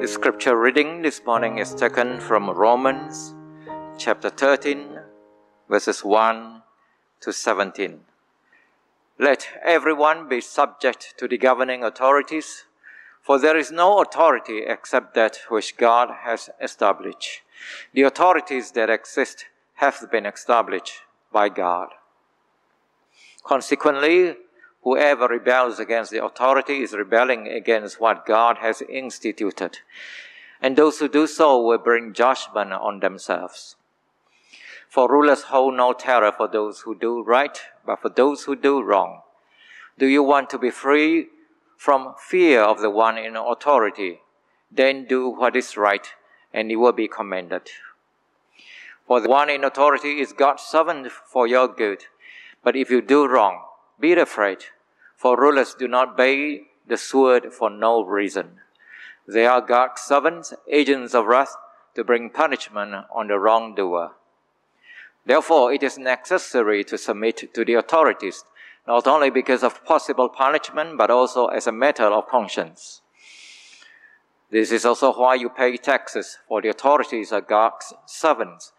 The scripture reading this morning is taken from Romans chapter 13, verses 1 to 17. Let everyone be subject to the governing authorities, for there is no authority except that which God has established. The authorities that exist have been established by God. Consequently, Whoever rebels against the authority is rebelling against what God has instituted. And those who do so will bring judgment on themselves. For rulers hold no terror for those who do right, but for those who do wrong. Do you want to be free from fear of the one in authority? Then do what is right, and you will be commended. For the one in authority is God's servant for your good. But if you do wrong, be afraid, for rulers do not obey the sword for no reason. They are God's servants, agents of wrath, to bring punishment on the wrongdoer. Therefore, it is necessary to submit to the authorities, not only because of possible punishment, but also as a matter of conscience. This is also why you pay taxes, for the authorities are God's servants,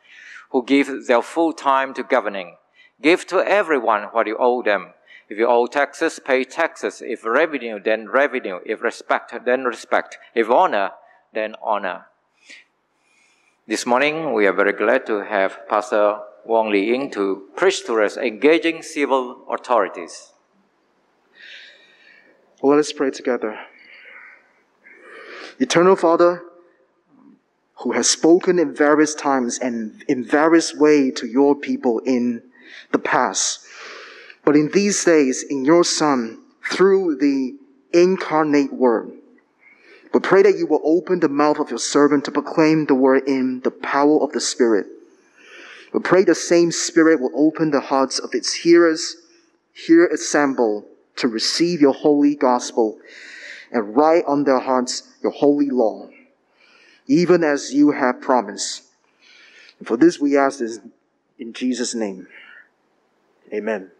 who give their full time to governing. Give to everyone what you owe them if you owe taxes, pay taxes. If revenue, then revenue. If respect, then respect. If honor, then honor. This morning, we are very glad to have Pastor Wong Li Ying to preach to us engaging civil authorities. Well, let us pray together. Eternal Father, who has spoken in various times and in various ways to your people in the past, but in these days, in your Son, through the incarnate Word, we pray that you will open the mouth of your servant to proclaim the Word in the power of the Spirit. We pray the same Spirit will open the hearts of its hearers here assembled to receive your holy gospel and write on their hearts your holy law, even as you have promised. And for this we ask this in Jesus' name. Amen.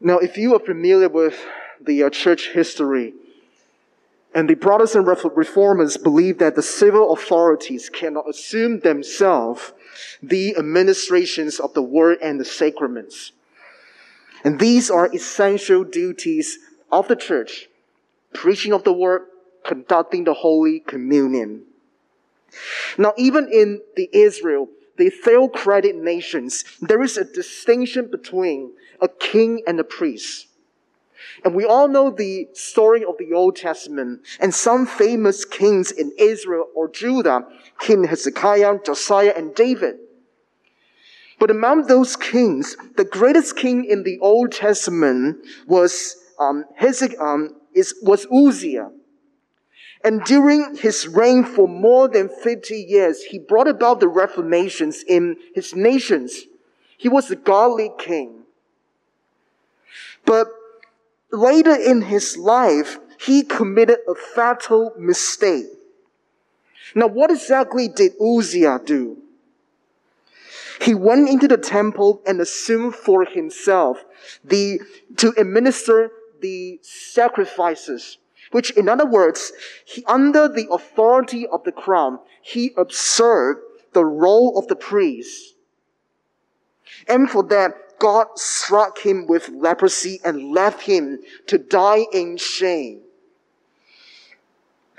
Now, if you are familiar with the uh, church history, and the Protestant reformers believe that the civil authorities cannot assume themselves the administrations of the word and the sacraments. And these are essential duties of the church preaching of the word, conducting the Holy Communion. Now, even in the Israel, the theocratic nations, there is a distinction between a king and a priest. And we all know the story of the Old Testament and some famous kings in Israel or Judah, King Hezekiah, Josiah, and David. But among those kings, the greatest king in the Old Testament was um, um, is, was Uzziah. And during his reign for more than 50 years, he brought about the reformations in his nations. He was a godly king. But later in his life, he committed a fatal mistake. Now, what exactly did Uzziah do? He went into the temple and assumed for himself the, to administer the sacrifices, which in other words, he, under the authority of the crown, he observed the role of the priest. And for that, God struck him with leprosy and left him to die in shame.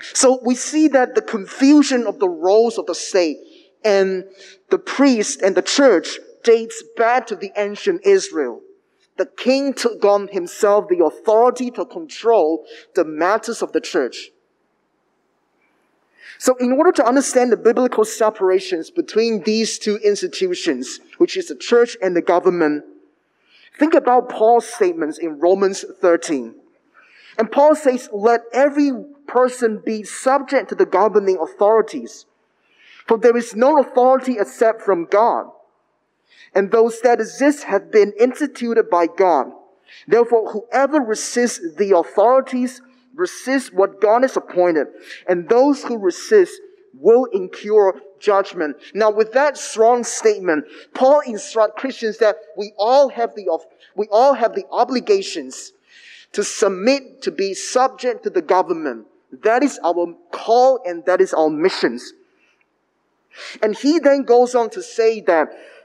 So we see that the confusion of the roles of the state and the priest and the church dates back to the ancient Israel. The king took on himself the authority to control the matters of the church. So in order to understand the biblical separations between these two institutions, which is the church and the government, think about Paul's statements in Romans 13. And Paul says, let every person be subject to the governing authorities. For there is no authority except from God. And those that exist have been instituted by God. Therefore, whoever resists the authorities resists what God has appointed, and those who resist will incur judgment. Now, with that strong statement, Paul instructs Christians that we all have the we all have the obligations to submit to be subject to the government, That is our call and that is our missions. And he then goes on to say that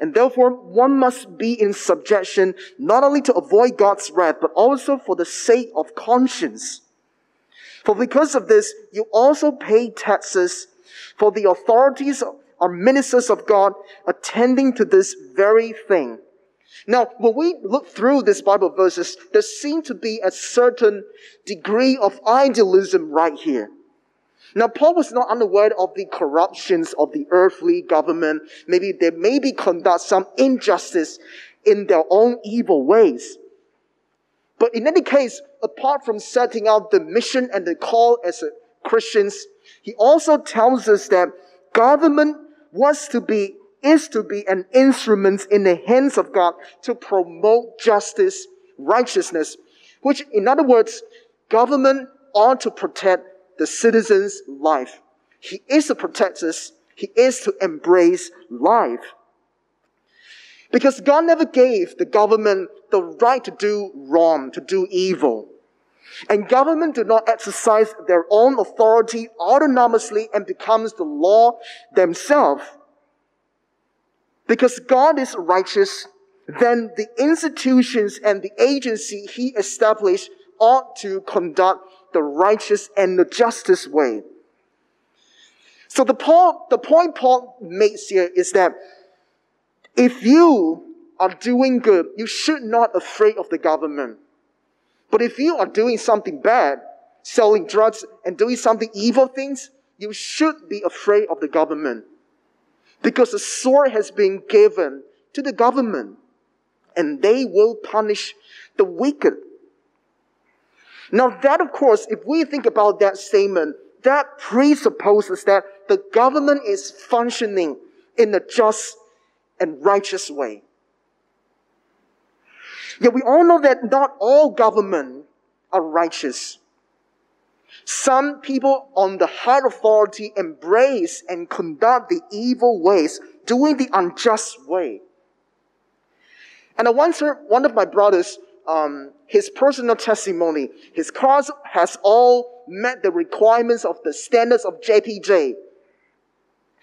And therefore, one must be in subjection not only to avoid God's wrath, but also for the sake of conscience. For because of this, you also pay taxes, for the authorities are ministers of God attending to this very thing. Now, when we look through these Bible verses, there seems to be a certain degree of idealism right here. Now, Paul was not unaware of the corruptions of the earthly government. Maybe they maybe conduct some injustice in their own evil ways. But in any case, apart from setting out the mission and the call as Christians, he also tells us that government was to be, is to be an instrument in the hands of God to promote justice, righteousness, which in other words, government ought to protect the citizen's life. He is to protect us. He is to embrace life. Because God never gave the government the right to do wrong, to do evil. And government do not exercise their own authority autonomously and becomes the law themselves. Because God is righteous, then the institutions and the agency he established ought to conduct the righteous and the justice way. So the, Paul, the point Paul makes here is that if you are doing good, you should not afraid of the government. But if you are doing something bad, selling drugs and doing something evil things, you should be afraid of the government. Because the sword has been given to the government and they will punish the wicked. Now that, of course, if we think about that statement, that presupposes that the government is functioning in a just and righteous way. Yet we all know that not all government are righteous. Some people on the higher authority embrace and conduct the evil ways, doing the unjust way. And I once heard one of my brothers, um, his personal testimony, his cars has all met the requirements of the standards of JPJ.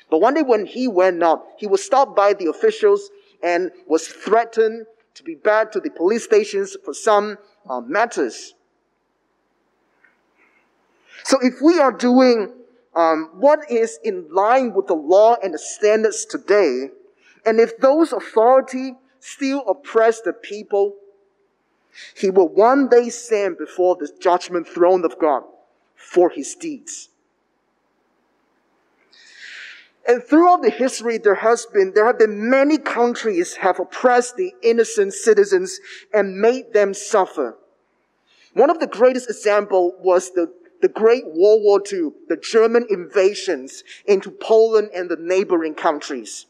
But one day when he went out, he was stopped by the officials and was threatened to be back to the police stations for some uh, matters. So if we are doing um, what is in line with the law and the standards today, and if those authority still oppress the people, he will one day stand before the judgment throne of God for his deeds. And throughout the history, there has been, there have been many countries have oppressed the innocent citizens and made them suffer. One of the greatest example was the, the Great World War II, the German invasions into Poland and the neighboring countries.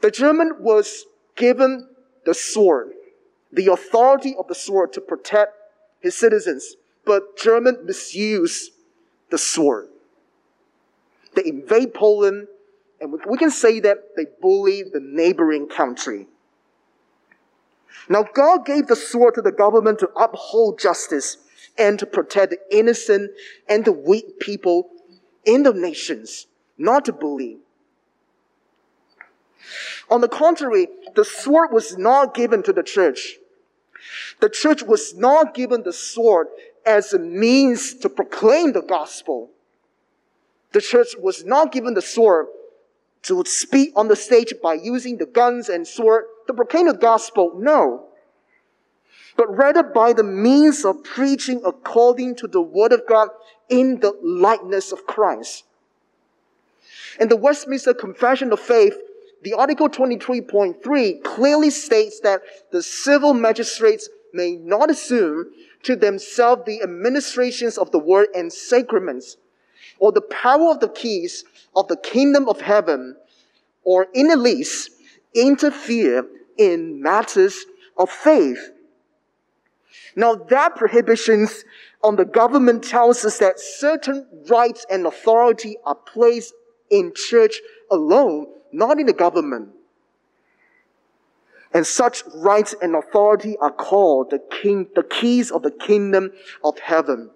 The German was given the sword, the authority of the sword to protect his citizens, but German misused the sword. They invade Poland, and we can say that they bully the neighboring country. Now, God gave the sword to the government to uphold justice and to protect the innocent and the weak people in the nations, not to bully. On the contrary, the sword was not given to the church. The church was not given the sword as a means to proclaim the gospel. The church was not given the sword to speak on the stage by using the guns and sword to proclaim the gospel. No. But rather by the means of preaching according to the word of God in the likeness of Christ. In the Westminster Confession of Faith, the Article 23.3 clearly states that the civil magistrates may not assume to themselves the administrations of the word and sacraments, or the power of the keys of the kingdom of heaven, or in the least interfere in matters of faith. Now that prohibitions on the government tells us that certain rights and authority are placed in church alone, not in the government. And such rights and authority are called the king, the keys of the kingdom of heaven.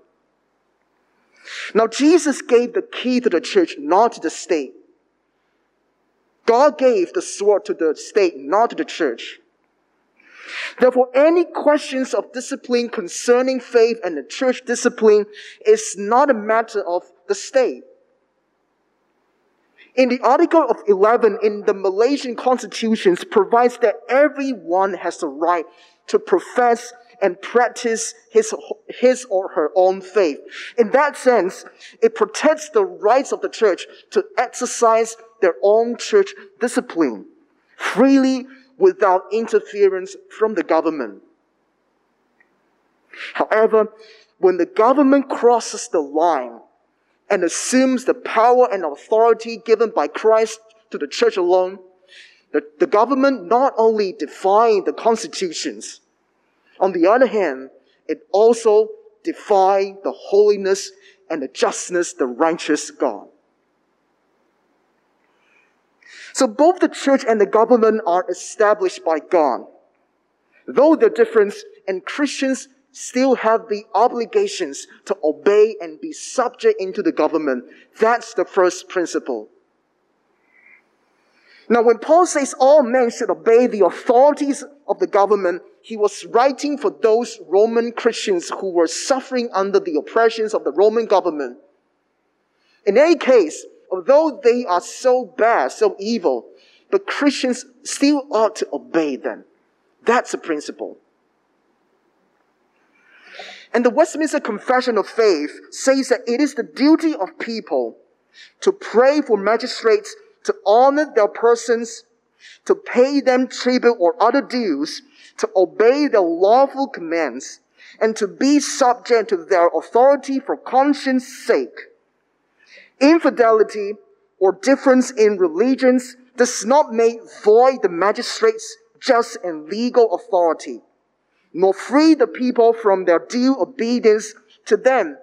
Now Jesus gave the key to the church, not to the state. God gave the sword to the state, not to the church. Therefore, any questions of discipline concerning faith and the church discipline is not a matter of the state. In the Article of 11 in the Malaysian constitutions provides that everyone has the right to profess and practice his, his or her own faith. In that sense, it protects the rights of the church to exercise their own church discipline freely without interference from the government. However, when the government crosses the line and assumes the power and authority given by Christ to the church alone, the, the government not only defines the constitutions, on the other hand, it also defies the holiness and the justness, the righteous God. So both the church and the government are established by God. Though they're different, and Christians still have the obligations to obey and be subject into the government. That's the first principle. Now, when Paul says all men should obey the authorities of the government, he was writing for those Roman Christians who were suffering under the oppressions of the Roman government. In any case, although they are so bad, so evil, but Christians still ought to obey them. That's the principle. And the Westminster Confession of Faith says that it is the duty of people to pray for magistrates to honor their persons, to pay them tribute or other dues, to obey their lawful commands, and to be subject to their authority for conscience sake. Infidelity or difference in religions does not make void the magistrate's just and legal authority nor free the people from their due obedience to them.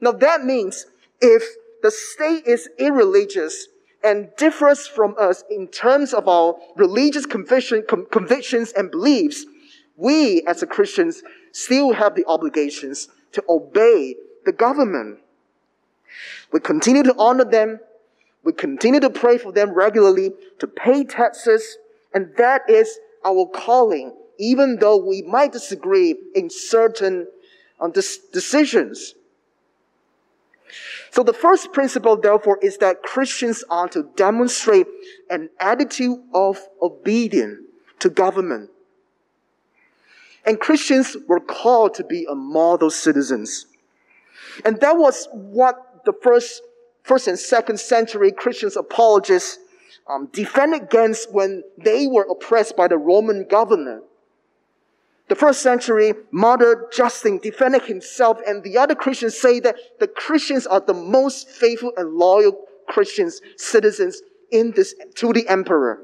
Now that means if the state is irreligious and differs from us in terms of our religious conviction, com- convictions and beliefs, we as Christians still have the obligations to obey the government. We continue to honor them. We continue to pray for them regularly, to pay taxes, and that is our calling even though we might disagree in certain um, decisions. So the first principle, therefore, is that Christians are to demonstrate an attitude of obedience to government. And Christians were called to be a model citizens. And that was what the first, first and second century Christians apologists um, defended against when they were oppressed by the Roman governor. The first century martyr Justin defended himself and the other Christians say that the Christians are the most faithful and loyal Christians, citizens in this, to the emperor.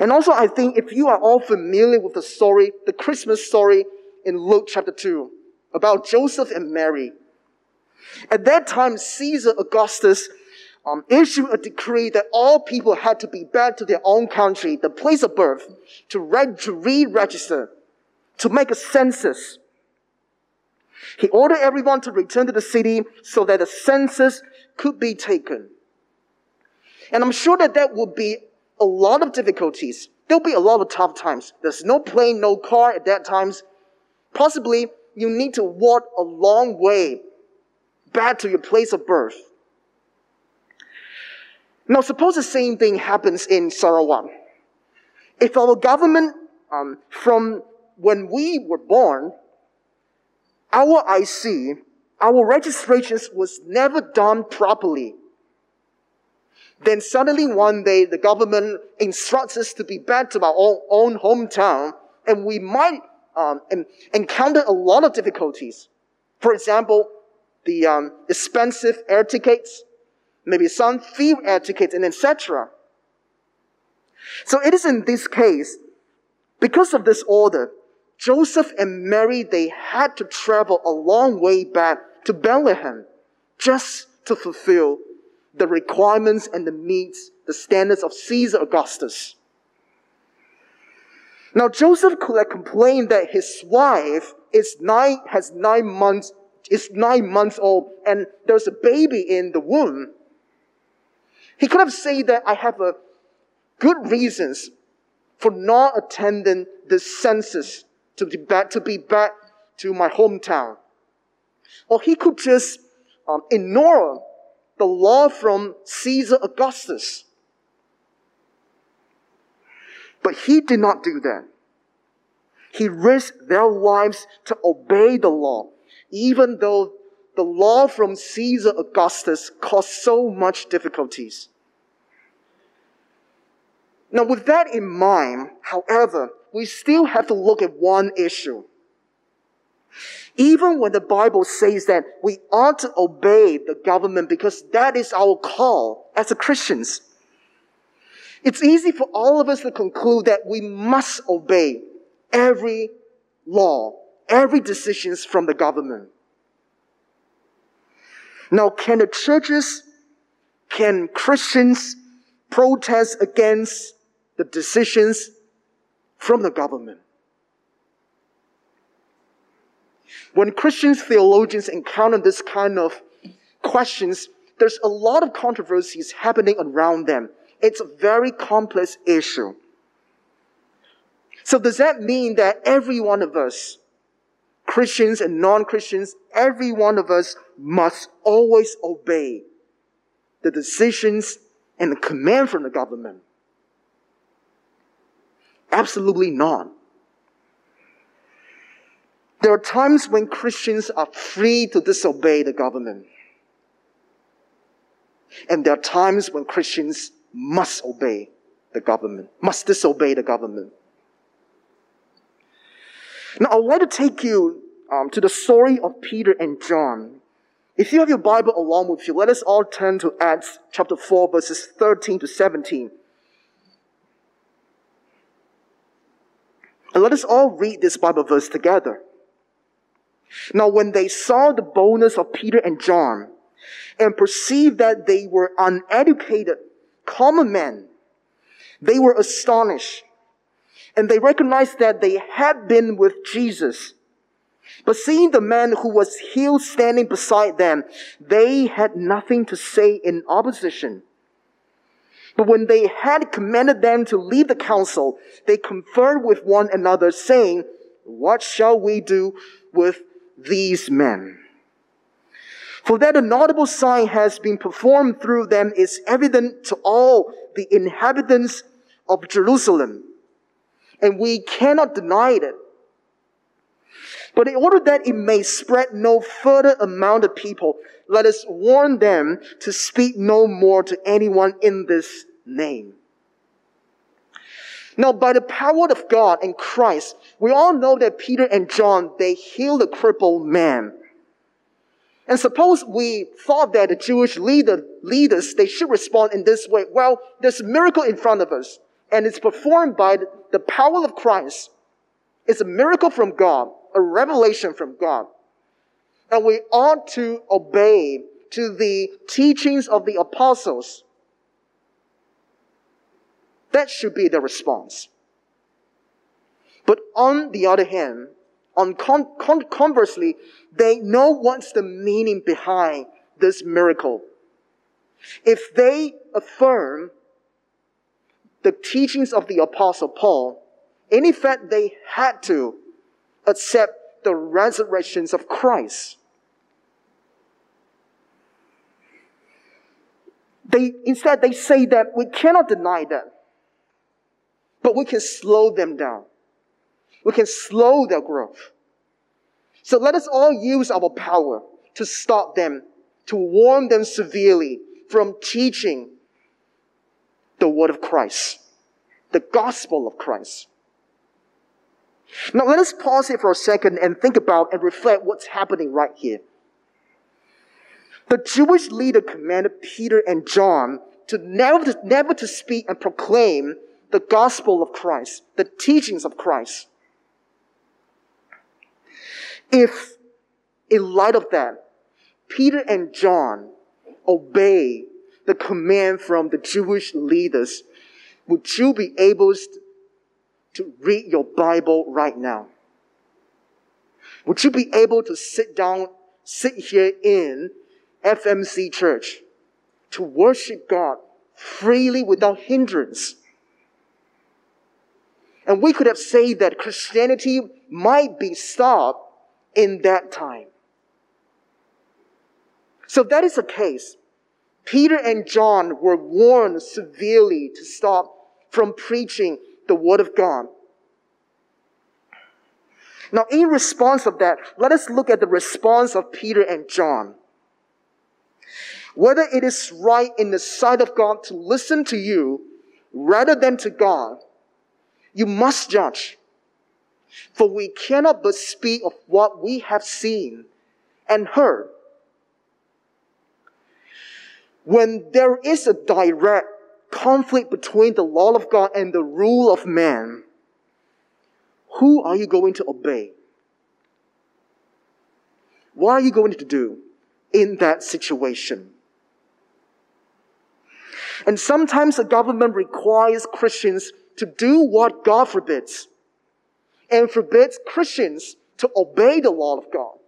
And also I think if you are all familiar with the story, the Christmas story in Luke chapter 2 about Joseph and Mary. At that time, Caesar Augustus um, issued a decree that all people had to be back to their own country, the place of birth, to, reg- to re-register, to make a census. He ordered everyone to return to the city so that the census could be taken. And I'm sure that that would be a lot of difficulties. There'll be a lot of tough times. There's no plane, no car at that times. Possibly you need to walk a long way back to your place of birth. Now, suppose the same thing happens in Sarawak. If our government, um, from when we were born, our IC, our registrations was never done properly. Then suddenly one day the government instructs us to be back to our own, own hometown, and we might um, encounter a lot of difficulties. For example, the um, expensive air tickets, maybe some air tickets, and etc. So it is in this case, because of this order, Joseph and Mary, they had to travel a long way back to Bethlehem just to fulfill the requirements and the meets the standards of Caesar Augustus. Now Joseph could have complained that his wife is nine, has nine months, is nine months old and there's a baby in the womb. He could have said that I have a good reasons for not attending the census to be back, to be back to my hometown. Or he could just um, ignore the law from Caesar Augustus. But he did not do that. He risked their lives to obey the law, even though the law from Caesar Augustus caused so much difficulties. Now, with that in mind, however, we still have to look at one issue. Even when the Bible says that we ought to obey the government because that is our call as Christians, it's easy for all of us to conclude that we must obey every law, every decisions from the government. Now, can the churches, can Christians protest against the decisions from the government? When Christian theologians encounter this kind of questions, there's a lot of controversies happening around them. It's a very complex issue. So does that mean that every one of us, Christians and non-Christians, every one of us must always obey the decisions and the command from the government? Absolutely not. There are times when Christians are free to disobey the government. And there are times when Christians must obey the government, must disobey the government. Now, I want to take you um, to the story of Peter and John. If you have your Bible along with you, let us all turn to Acts chapter 4, verses 13 to 17. And let us all read this Bible verse together. Now, when they saw the boldness of Peter and John and perceived that they were uneducated, common men, they were astonished. And they recognized that they had been with Jesus. But seeing the man who was healed standing beside them, they had nothing to say in opposition. But when they had commanded them to leave the council, they conferred with one another, saying, What shall we do with these men? For that a notable sign has been performed through them is evident to all the inhabitants of Jerusalem, and we cannot deny it. But in order that it may spread no further amount of people, let us warn them to speak no more to anyone in this name. Now, by the power of God and Christ, we all know that Peter and John, they healed a crippled man. And suppose we thought that the Jewish leader, leaders, they should respond in this way. Well, there's a miracle in front of us, and it's performed by the, power of Christ. It's a miracle from God, a revelation from God. And we ought to obey to the teachings of the apostles that should be the response. But on the other hand, on con- con- conversely, they know what's the meaning behind this miracle. If they affirm the teachings of the apostle Paul, in effect, they had to accept the resurrections of Christ. They, instead, they say that we cannot deny them, but we can slow them down. We can slow their growth. So let us all use our power to stop them, to warn them severely from teaching the word of Christ, the gospel of Christ. Now let us pause here for a second and think about and reflect what's happening right here. The Jewish leader commanded Peter and John to never, to never to speak and proclaim the gospel of Christ, the teachings of Christ. If, in light of that, Peter and John obey the command from the Jewish leaders, would you be able to read your Bible right now? Would you be able to sit down, sit here in FMC Church to worship God freely without hindrance? And we could have said that Christianity might be stopped in that time. So that is the case. Peter and John were warned severely to stop from preaching the Word of God. Now, in response of that, let us look at the response of Peter and John. Whether it is right in the sight of God to listen to you rather than to God, you must judge. For we cannot but speak of what we have seen and heard. When there is a direct conflict between the law of God and the rule of man, who are you going to obey? What are you going to do in that situation? And sometimes the government requires Christians to do what God forbids and forbids Christians to obey the law of God.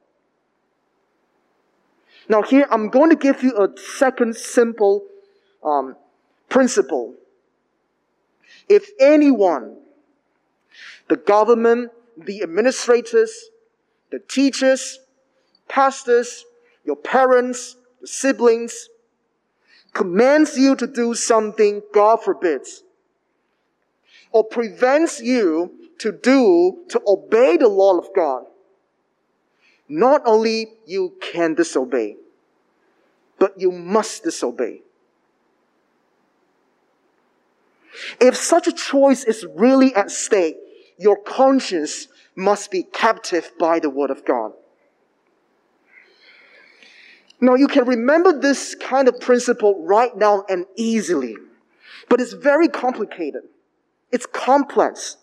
Now, here I'm going to give you a second simple um, principle. If anyone, the government, the administrators, the teachers, pastors, your parents, the siblings, commands you to do something God forbids, or prevents you to do, to obey the law of God, not only you can disobey, but you must disobey. If such a choice is really at stake, your conscience must be captive by the word of God. Now you can remember this kind of principle right now and easily, but it's very complicated. It's complex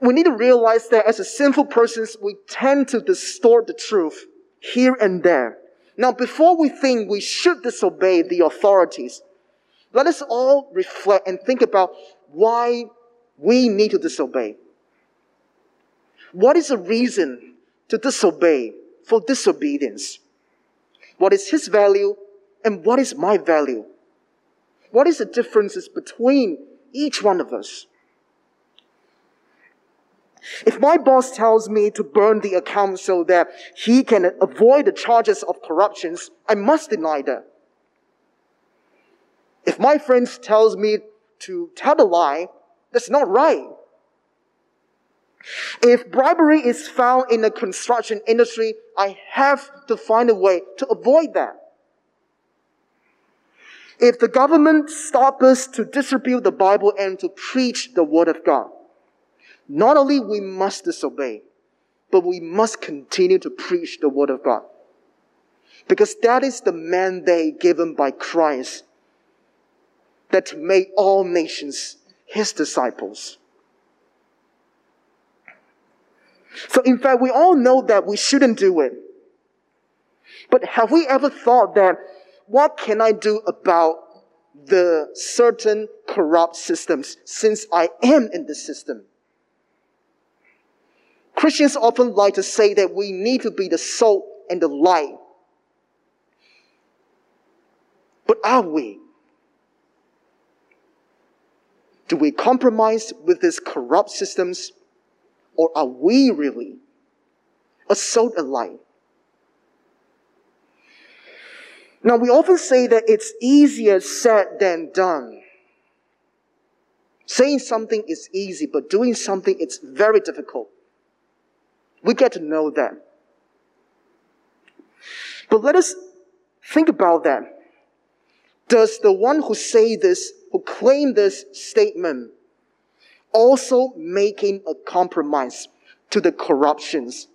we need to realize that as a sinful persons, we tend to distort the truth here and there. Now, before we think we should disobey the authorities, let us all reflect and think about why we need to disobey. What is the reason to disobey for disobedience? What is his value and what is my value? What is the differences between each one of us? If my boss tells me to burn the account so that he can avoid the charges of corruptions, I must deny that. If my friend tells me to tell a lie, that's not right. If bribery is found in the construction industry, I have to find a way to avoid that. If the government stops us to distribute the Bible and to preach the Word of God, not only we must disobey, but we must continue to preach the word of God. Because that is the mandate given by Christ that to make all nations his disciples. So in fact, we all know that we shouldn't do it. But have we ever thought that what can I do about the certain corrupt systems since I am in the system? Christians often like to say that we need to be the salt and the light. But are we? Do we compromise with these corrupt systems? Or are we really a salt and light? Now, we often say that it's easier said than done. Saying something is easy, but doing something it's very difficult. We get to know them. But let us think about that. Does the one who say this, who claim this statement, also making a compromise to the corruptions,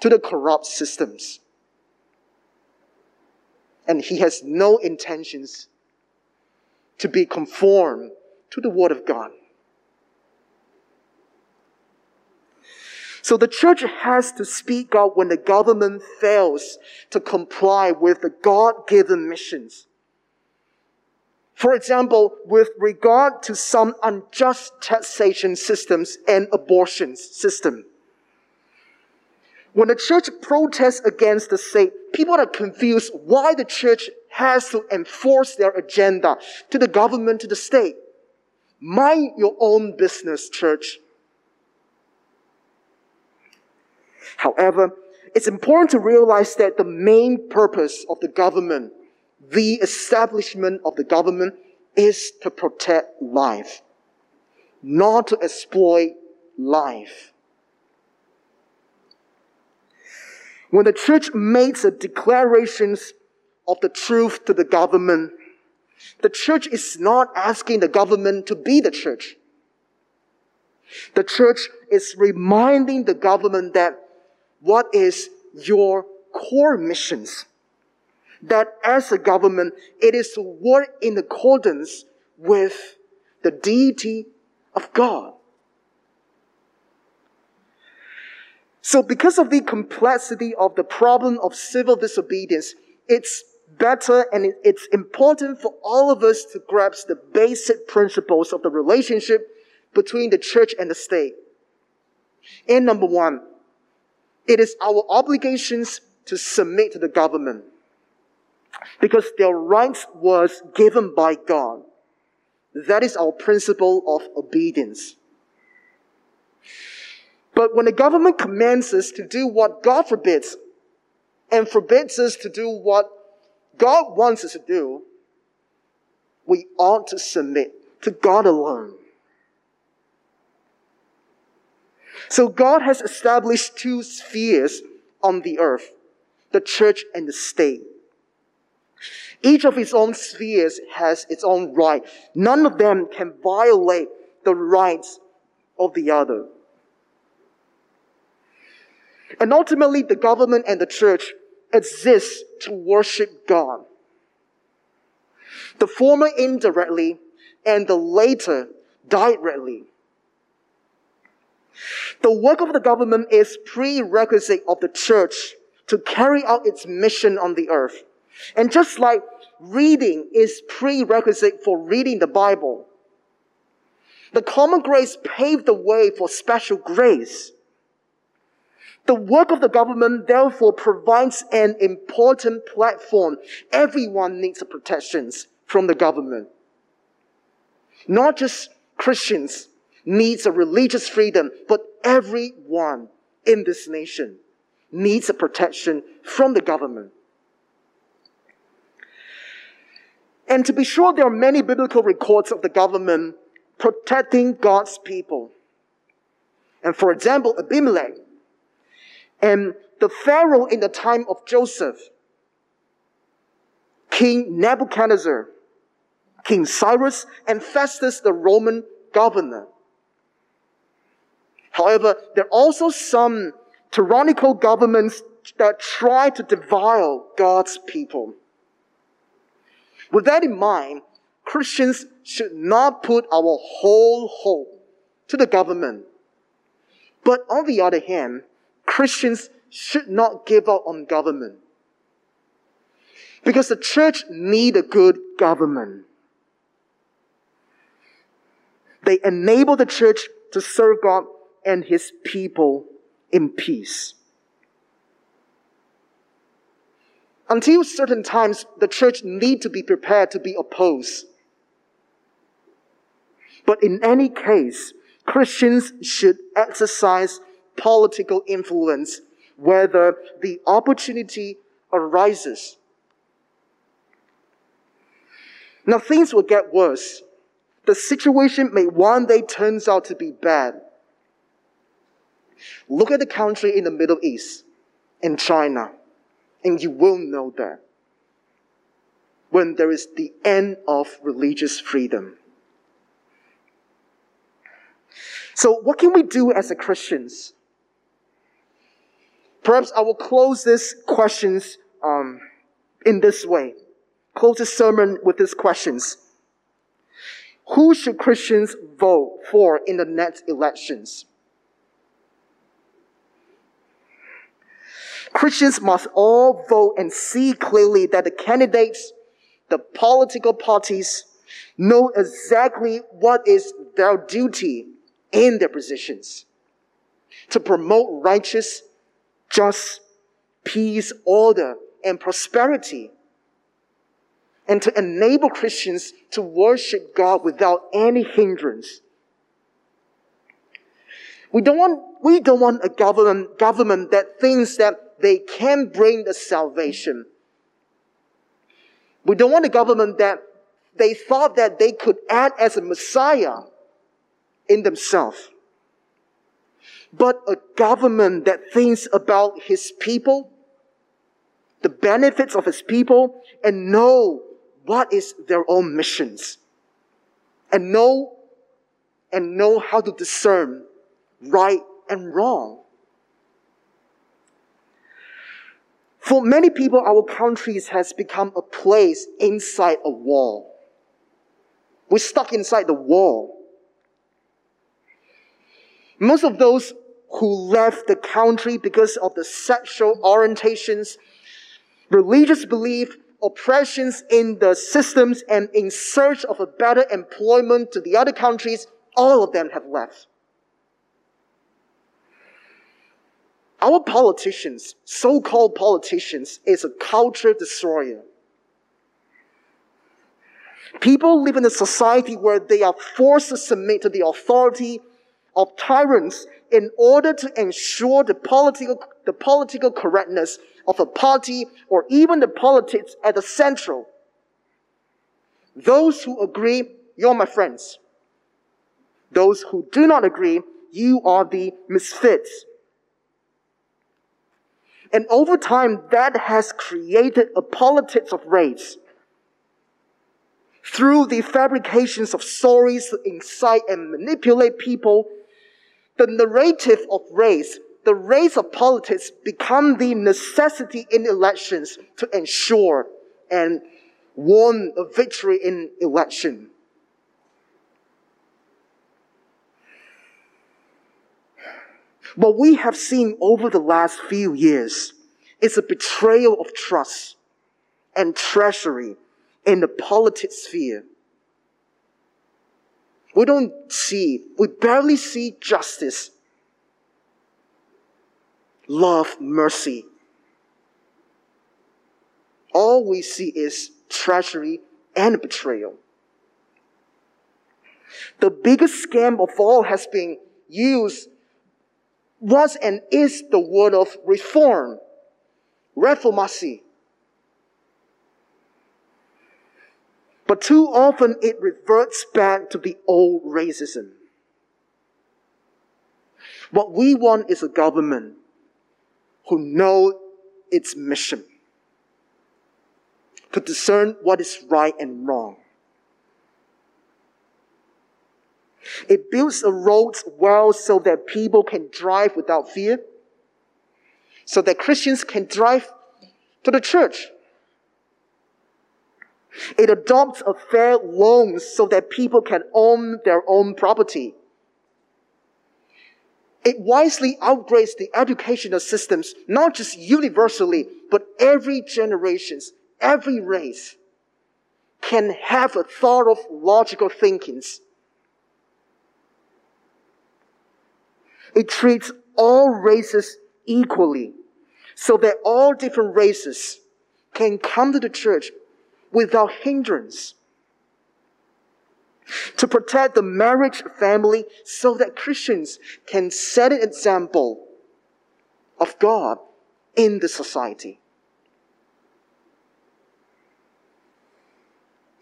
to the corrupt systems. And he has no intentions to be conformed to the Word of God. So the church has to speak up when the government fails to comply with the God-given missions. For example, with regard to some unjust taxation systems and abortion system. When the church protests against the state, people are confused why the church has to enforce their agenda to the government, to the state. Mind your own business, church. However, it's important to realize that the main purpose of the government, the establishment of the government, is to protect life, not to exploit life. When the church makes the declarations of the truth to the government, the church is not asking the government to be the church. The church is reminding the government that what is your core missions. That as a government, it is to work in accordance with the deity of God. So because of the complexity of the problem of civil disobedience, it's better and it's important for all of us to grasp the basic principles of the relationship between the church and the state. And number one, it is our obligations to submit to the government because their rights was given by God. That is our principle of obedience. But when the government commands us to do what God forbids and forbids us to do what God wants us to do, we ought to submit to God alone. So God has established two spheres on the earth, the church and the state. Each of its own spheres has its own right. None of them can violate the rights of the other. And ultimately, the government and the church exist to worship God. The former indirectly and the later directly. The work of the government is prerequisite of the church to carry out its mission on the earth. And just like reading is prerequisite for reading the Bible, the common grace paved the way for special grace. The work of the government therefore provides an important platform. Everyone needs protections from the government. Not just Christians needs a religious freedom, but everyone in this nation needs a protection from the government. And to be sure, there are many biblical records of the government protecting God's people. And for example, Abimelech and the Pharaoh in the time of Joseph, King Nebuchadnezzar, King Cyrus, and Festus, the Roman governor. However, there are also some tyrannical governments that try to devour God's people. With that in mind, Christians should not put our whole hope to the government. But on the other hand, Christians should not give up on government. Because the church need a good government. They enable the church to serve God and his people in peace. Until certain times, the church need to be prepared to be opposed. But in any case, Christians should exercise political influence whether the opportunity arises. Now things will get worse. The situation may one day turns out to be bad. Look at the country in the Middle East, in China, and you will know that. When there is the end of religious freedom. So, what can we do as Christians? Perhaps I will close this questions um, in this way. Close this sermon with these questions. Who should Christians vote for in the next elections? Christians must all vote and see clearly that the candidates, the political parties, know exactly what is their duty in their positions to promote righteous, just, peace, order, and prosperity, and to enable Christians to worship God without any hindrance. We don't want, we don't want a government, government that thinks that they can bring the salvation. We don't want a government that they thought that they could act as a Messiah in themselves. But a government that thinks about his people, the benefits of his people, and know what is their own missions. And know, and know how to discern right and wrong. For many people, our countries has become a place inside a wall. We're stuck inside the wall. Most of those who left the country because of the sexual orientations, religious belief, oppressions in the systems, and in search of a better employment to the other countries, all of them have left. Our politicians, so-called politicians, is a culture destroyer. People live in a society where they are forced to submit to the authority of tyrants in order to ensure the political, the political correctness of a party or even the politics at the central. Those who agree, you're my friends. Those who do not agree, you are the misfits. And over time, that has created a politics of race. Through the fabrications of stories to incite and manipulate people, the narrative of race, the race of politics become the necessity in elections to ensure and won a victory in election. What we have seen over the last few years is a betrayal of trust and treasury in the politics sphere. We don't see, we barely see justice, love, mercy. All we see is treachery and betrayal. The biggest scam of all has been used was and is the word of reform, reformasi. But too often it reverts back to the old racism. What we want is a government who know its mission to discern what is right and wrong It builds the roads well so that people can drive without fear, so that Christians can drive to the church. It adopts a fair loan so that people can own their own property. It wisely upgrades the educational systems, not just universally, but every generations, every race can have a thought of logical thinkings It treats all races equally so that all different races can come to the church without hindrance. To protect the marriage family so that Christians can set an example of God in the society.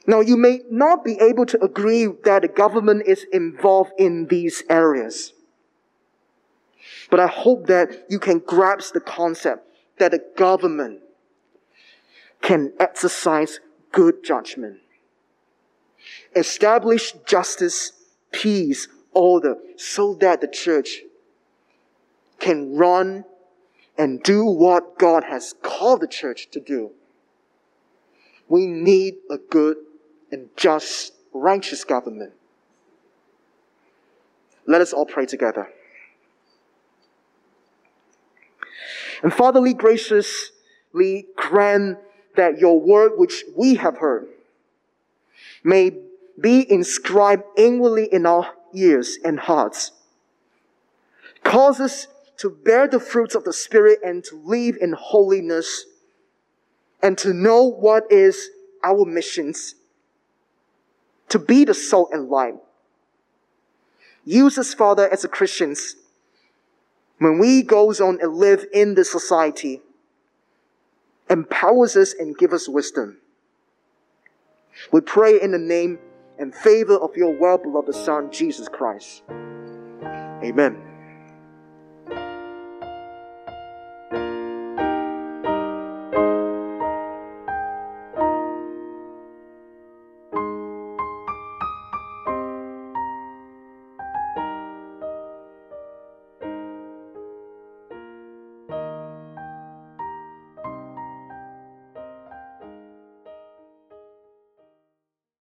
Now, you may not be able to agree that the government is involved in these areas. But I hope that you can grasp the concept that the government can exercise good judgment, establish justice, peace, order so that the church can run and do what God has called the church to do. We need a good and just, righteous government. Let us all pray together. And Fatherly, graciously grant that your word which we have heard may be inscribed inwardly in our ears and hearts. Cause us to bear the fruits of the Spirit and to live in holiness and to know what is our missions. To be the salt and light. Use us, Father, as a Christians when we goes on and live in this society. Empowers us and give us wisdom. We pray in the name and favor of your well beloved Son, Jesus Christ. Amen.